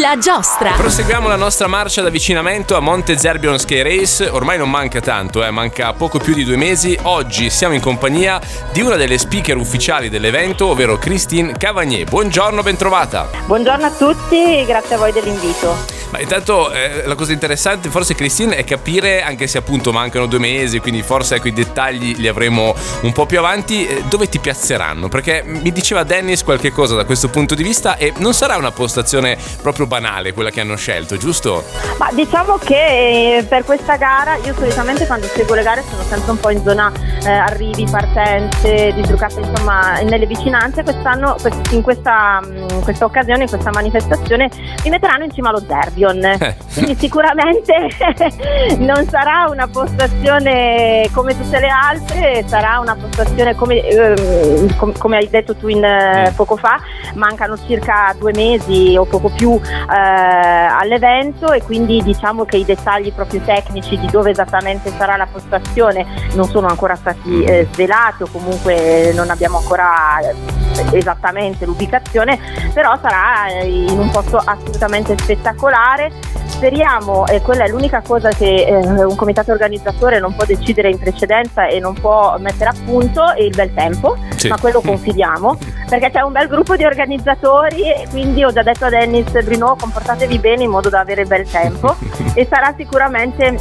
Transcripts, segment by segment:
La giostra. Proseguiamo la nostra marcia d'avvicinamento a Monte Zerbion Sky Race. Ormai non manca tanto, eh, manca poco più di due mesi. Oggi siamo in compagnia di una delle speaker ufficiali dell'evento, ovvero Christine Cavagné. Buongiorno, bentrovata. Buongiorno a tutti, grazie a voi dell'invito. Ma intanto eh, la cosa interessante forse Christine è capire, anche se appunto mancano due mesi, quindi forse ecco i dettagli li avremo un po' più avanti, eh, dove ti piazzeranno? Perché mi diceva Dennis qualche cosa da questo punto di vista e non sarà una postazione proprio banale quella che hanno scelto, giusto? Ma diciamo che eh, per questa gara io solitamente quando seguo le gare sono sempre un po' in zona eh, arrivi, partenze, disrucate, insomma nelle vicinanze. Quest'anno, in questa, in questa occasione, in questa manifestazione mi metteranno in cima allo. Champion. Eh. Quindi sicuramente non sarà una postazione come tutte le altre, sarà una postazione come, ehm, com- come hai detto tu in, eh, poco fa, mancano circa due mesi o poco più eh, all'evento e quindi diciamo che i dettagli proprio tecnici di dove esattamente sarà la postazione non sono ancora stati eh, svelati o comunque non abbiamo ancora esattamente l'ubicazione, però sarà in un posto assolutamente spettacolare. Speriamo, e quella è l'unica cosa che eh, un comitato organizzatore non può decidere in precedenza e non può mettere a punto, è il bel tempo, sì. ma quello confidiamo, perché c'è un bel gruppo di organizzatori e quindi ho già detto a Dennis Bruno comportatevi bene in modo da avere bel tempo e sarà sicuramente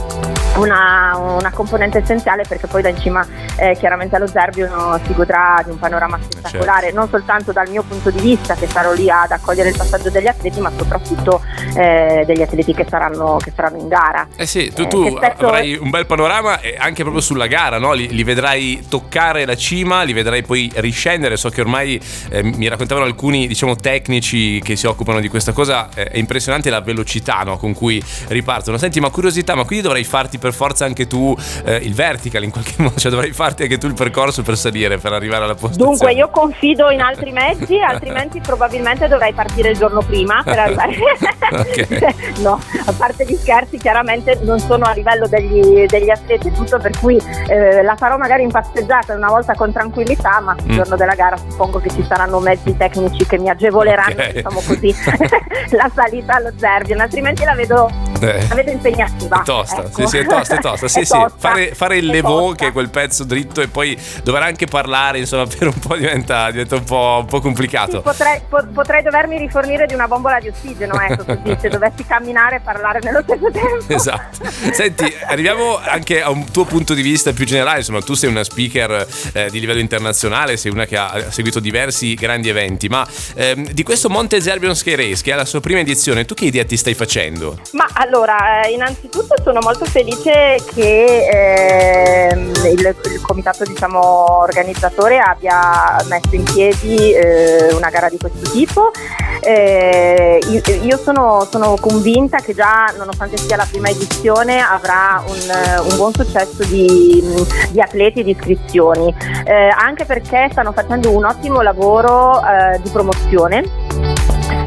una, una, componente essenziale perché poi da in cima eh, chiaramente allo Zerbio si godrà di un panorama spettacolare certo. non soltanto dal mio punto di vista che sarò lì ad accogliere il passaggio degli atleti ma soprattutto eh, degli atleti che saranno, che saranno, in gara eh sì tu, tu spesso... avrai un bel panorama anche proprio sulla gara no? li, li, vedrai toccare la cima li vedrai poi riscendere so che ormai eh, mi raccontavano alcuni diciamo tecnici che si occupano di questa cosa eh, è impressionante la velocità no? con cui ripartono senti ma curiosità ma quindi dovrai farti per forza anche tu eh, il vertical in qualche modo, cioè dovrai farti anche tu il percorso per salire, per arrivare alla postazione. Dunque io confido in altri mezzi, altrimenti probabilmente dovrei partire il giorno prima per arrivare. no, a parte gli scherzi, chiaramente non sono a livello degli, degli atleti tutto, per cui eh, la farò magari in passeggiata una volta con tranquillità, ma il mm. giorno della gara suppongo che ci saranno mezzi tecnici che mi agevoleranno, okay. diciamo così, la salita allo Zerbian, altrimenti la vedo, eh. la vedo impegnativa. Tosta, ecco. sì, sì, è tosta, è tosta. Sì, è sì. Tosta. Fare, fare, il levò, che è quel pezzo dritto, e poi dover anche parlare, insomma, per un po' diventa, diventa un, po', un, po', complicato. Sì, potrei, po- potrei, dovermi rifornire di una bombola di ossigeno, ecco, così, se dovessi camminare e parlare nello stesso tempo. Esatto. Senti, arriviamo anche a un tuo punto di vista più generale. Insomma, tu sei una speaker eh, di livello internazionale, sei una che ha seguito diversi grandi eventi, ma ehm, di questo Monte Zerbion Sky Race, che è la sua prima edizione, tu che idea ti stai facendo? Ma allora, eh, innanzitutto sono molto felice che eh, il, il, comitato diciamo, organizzatore abbia messo in piedi eh, una gara di questo tipo. Eh, io, io sono, sono, convinta che già, nonostante sia la prima edizione, avrà un, un buon successo di, di, atleti e di iscrizioni, eh, anche perché stanno facendo un ottimo lavoro eh, di promozione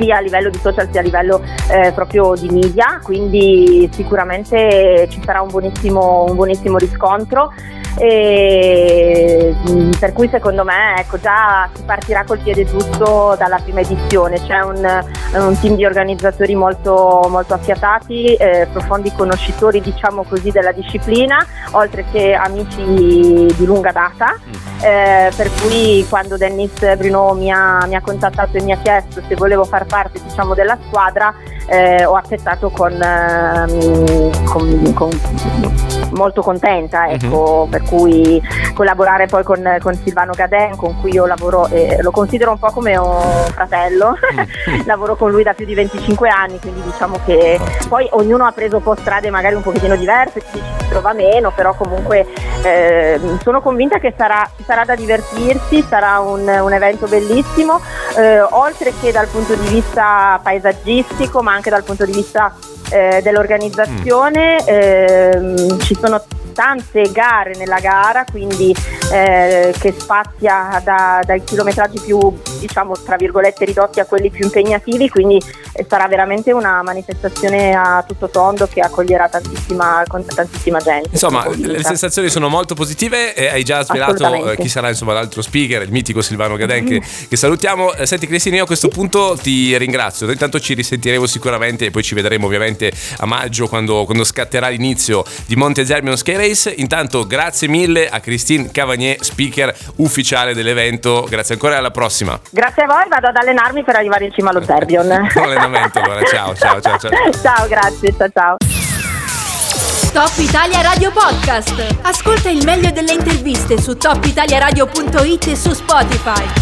sia a livello di social sia a livello eh, proprio di media, quindi sicuramente ci sarà un buonissimo, un buonissimo riscontro. E, mm, per cui secondo me ecco, già si partirà col piede giusto dalla prima edizione, c'è un, un team di organizzatori molto, molto affiatati, eh, profondi conoscitori diciamo così della disciplina, oltre che amici di lunga data. Mm eh, per cui quando Dennis Bruno mi ha, mi ha, contattato e mi ha chiesto se volevo far parte diciamo, della squadra eh, ho accettato con, ehm, con, con molto contenta, mhm. ecco, uh-huh. per cui collaborare poi con, con, Silvano Gaden, con cui io lavoro, eh, lo considero un po' come un fratello, uh-huh. lavoro con lui da più di 25 anni, quindi diciamo che poi ognuno ha preso un po' strade magari un pochettino diverse, chi ci trova meno, però comunque eh, sono convinta che sarà, sarà da divertirsi, sarà un, un evento bellissimo, eh, oltre che dal punto di vista paesaggistico, ma anche dal punto di vista eh, dell'organizzazione. Mm. Eh, ci sono tante gare nella gara, quindi eh, che spazia da, dai chilometraggi più, diciamo, tra virgolette ridotti a quelli più impegnativi, quindi eh, sarà veramente una manifestazione a tutto tondo che accoglierà tantissima, tantissima gente. Insomma, le sensazioni sono molto positive e hai già svelato eh, chi sarà insomma, l'altro speaker, il mitico Silvano Gaden che, che salutiamo. Eh, senti Cristina, io a questo punto ti ringrazio, intanto ci risentiremo sicuramente e poi ci vedremo ovviamente a maggio quando, quando scatterà l'inizio di Monte Zermino Sky Race. Intanto grazie mille a Christine Cavagné, speaker ufficiale dell'evento, grazie ancora e alla prossima. Grazie a voi, vado ad allenarmi per arrivare in cima allo Zerbion. Buon allenamento allora, ciao ciao ciao ciao. Ciao, grazie, ciao ciao. Top Italia Radio Podcast. Ascolta il meglio delle interviste su topitaliaradio.it e su Spotify.